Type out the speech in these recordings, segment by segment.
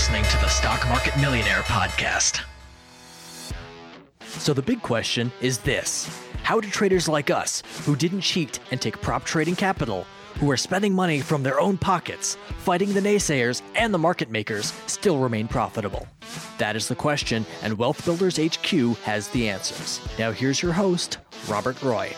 listening to the Stock Market Millionaire Podcast. So, the big question is this How do traders like us, who didn't cheat and take prop trading capital, who are spending money from their own pockets, fighting the naysayers and the market makers, still remain profitable? That is the question, and Wealth Builders HQ has the answers. Now, here's your host, Robert Roy.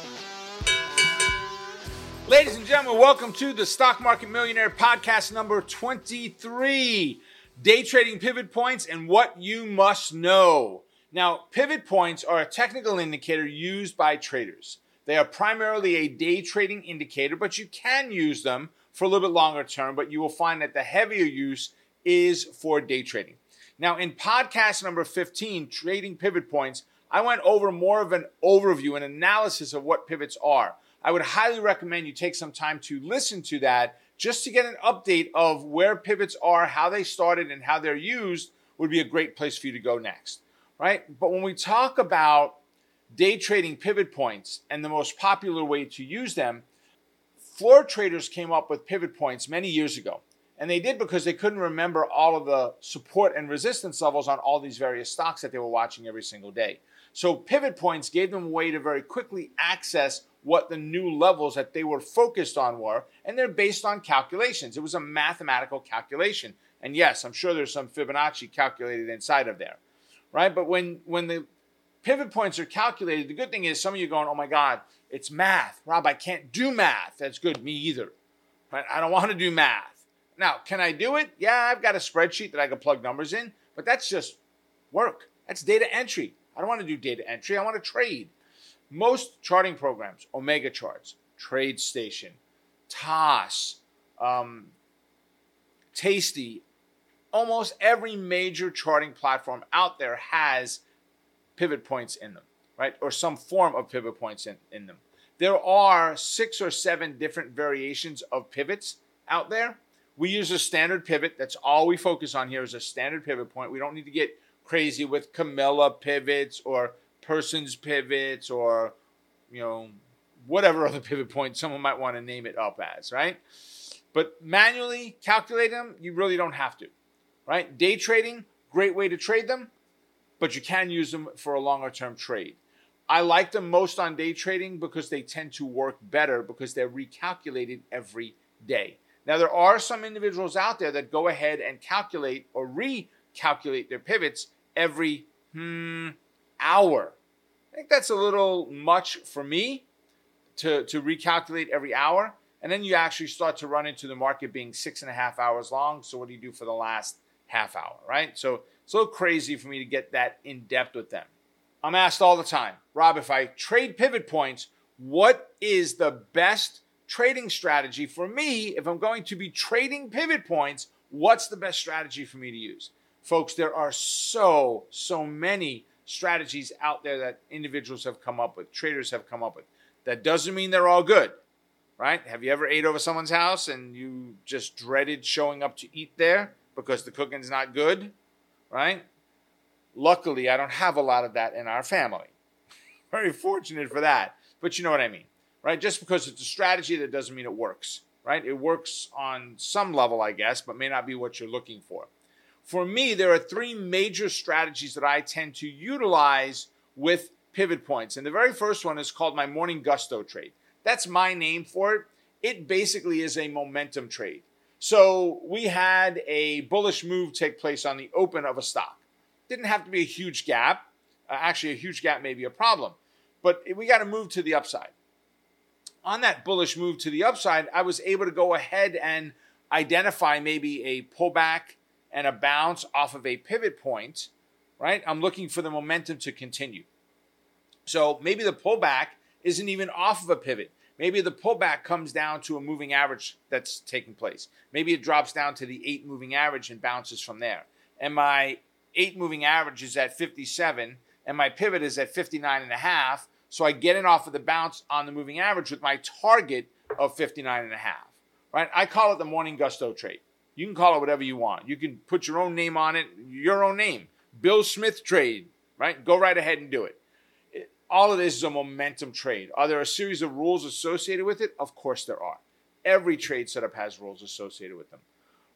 Ladies and gentlemen, welcome to the Stock Market Millionaire Podcast number 23 Day Trading Pivot Points and What You Must Know. Now, pivot points are a technical indicator used by traders. They are primarily a day trading indicator, but you can use them for a little bit longer term, but you will find that the heavier use is for day trading. Now, in podcast number 15, Trading Pivot Points, I went over more of an overview and analysis of what pivots are. I would highly recommend you take some time to listen to that just to get an update of where pivots are, how they started, and how they're used would be a great place for you to go next, right? But when we talk about day trading pivot points and the most popular way to use them, floor traders came up with pivot points many years ago. And they did because they couldn't remember all of the support and resistance levels on all these various stocks that they were watching every single day. So pivot points gave them a way to very quickly access what the new levels that they were focused on were, and they're based on calculations. It was a mathematical calculation. And yes, I'm sure there's some Fibonacci calculated inside of there. Right? But when when the pivot points are calculated, the good thing is some of you going, "Oh my god, it's math. Rob, I can't do math." That's good, me either. Right? I don't want to do math. Now, can I do it? Yeah, I've got a spreadsheet that I can plug numbers in, but that's just work. That's data entry. I don't want to do data entry. I want to trade. Most charting programs, Omega Charts, TradeStation, TOS, um, Tasty, almost every major charting platform out there has pivot points in them, right? Or some form of pivot points in, in them. There are six or seven different variations of pivots out there. We use a standard pivot. That's all we focus on here is a standard pivot point. We don't need to get crazy with Camarilla pivots or person's pivots or you know whatever other pivot point someone might want to name it up as, right? But manually calculate them, you really don't have to, right? Day trading, great way to trade them, but you can use them for a longer term trade. I like them most on day trading because they tend to work better because they're recalculated every day. Now, there are some individuals out there that go ahead and calculate or recalculate their pivots every hmm, hour. I think that's a little much for me to, to recalculate every hour. And then you actually start to run into the market being six and a half hours long. So, what do you do for the last half hour, right? So, it's a little crazy for me to get that in depth with them. I'm asked all the time, Rob, if I trade pivot points, what is the best trading strategy for me if I'm going to be trading pivot points? What's the best strategy for me to use? Folks, there are so, so many strategies out there that individuals have come up with, traders have come up with. That doesn't mean they're all good, right? Have you ever ate over someone's house and you just dreaded showing up to eat there because the cooking's not good, right? Luckily, I don't have a lot of that in our family. Very fortunate for that. But you know what I mean, right? Just because it's a strategy, that doesn't mean it works, right? It works on some level, I guess, but may not be what you're looking for. For me, there are three major strategies that I tend to utilize with pivot points. And the very first one is called my morning gusto trade. That's my name for it. It basically is a momentum trade. So we had a bullish move take place on the open of a stock. Didn't have to be a huge gap. Uh, actually, a huge gap may be a problem, but we got to move to the upside. On that bullish move to the upside, I was able to go ahead and identify maybe a pullback and a bounce off of a pivot point, right? I'm looking for the momentum to continue. So maybe the pullback isn't even off of a pivot. Maybe the pullback comes down to a moving average that's taking place. Maybe it drops down to the eight moving average and bounces from there. And my eight moving average is at 57 and my pivot is at 59 and a half. So I get in off of the bounce on the moving average with my target of 59 and a half. Right? I call it the morning gusto trade. You can call it whatever you want. You can put your own name on it, your own name. Bill Smith trade, right? Go right ahead and do it. it. All of this is a momentum trade. Are there a series of rules associated with it? Of course there are. Every trade setup has rules associated with them,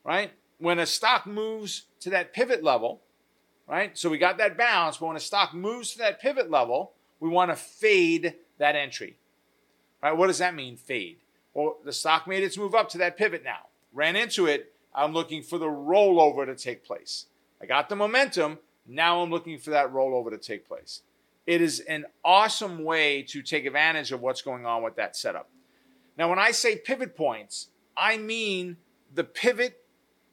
right? when a stock moves to that pivot level, right? So we got that bounce, but when a stock moves to that pivot level, we want to fade that entry. Right? What does that mean, fade? Well, the stock made its move up to that pivot now. Ran into it. I'm looking for the rollover to take place. I got the momentum. Now I'm looking for that rollover to take place. It is an awesome way to take advantage of what's going on with that setup. Now, when I say pivot points, I mean the pivot,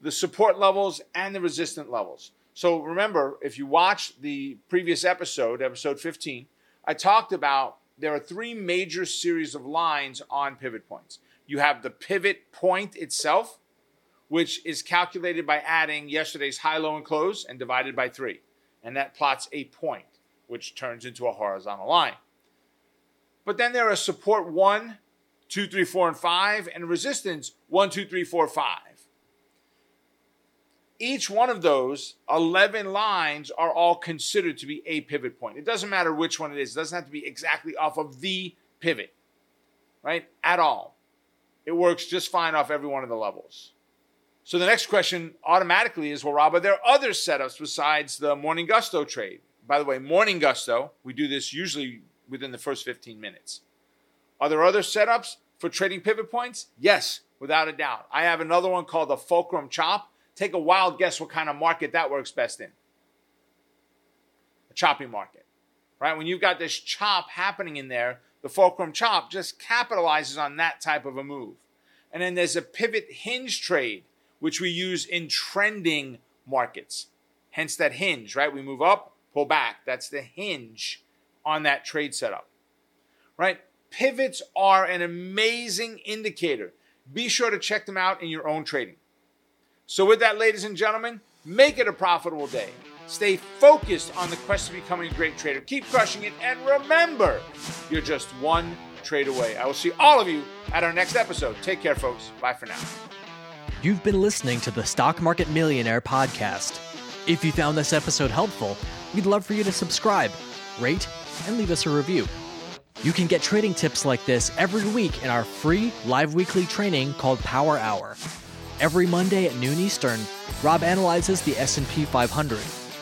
the support levels, and the resistant levels. So remember, if you watched the previous episode, episode 15, I talked about there are three major series of lines on pivot points. You have the pivot point itself, which is calculated by adding yesterday's high, low, and close and divided by three. And that plots a point, which turns into a horizontal line. But then there are support one, two, three, four, and five, and resistance one, two, three, four, five. Each one of those 11 lines are all considered to be a pivot point. It doesn't matter which one it is, it doesn't have to be exactly off of the pivot, right? At all. It works just fine off every one of the levels. So the next question automatically is well, Rob, are there other setups besides the morning gusto trade? By the way, morning gusto, we do this usually within the first 15 minutes. Are there other setups for trading pivot points? Yes, without a doubt. I have another one called the Fulcrum Chop. Take a wild guess what kind of market that works best in. A choppy market, right? When you've got this chop happening in there, the fulcrum chop just capitalizes on that type of a move. And then there's a pivot hinge trade, which we use in trending markets. Hence that hinge, right? We move up, pull back. That's the hinge on that trade setup, right? Pivots are an amazing indicator. Be sure to check them out in your own trading. So, with that, ladies and gentlemen, make it a profitable day. Stay focused on the quest to becoming a great trader. Keep crushing it. And remember, you're just one trade away. I will see all of you at our next episode. Take care, folks. Bye for now. You've been listening to the Stock Market Millionaire podcast. If you found this episode helpful, we'd love for you to subscribe, rate, and leave us a review. You can get trading tips like this every week in our free live weekly training called Power Hour. Every Monday at noon Eastern, Rob analyzes the S&P 500,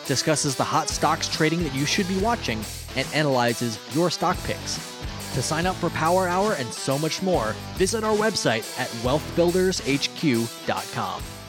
discusses the hot stocks trading that you should be watching, and analyzes your stock picks. To sign up for Power Hour and so much more, visit our website at wealthbuildershq.com. BBQ.com.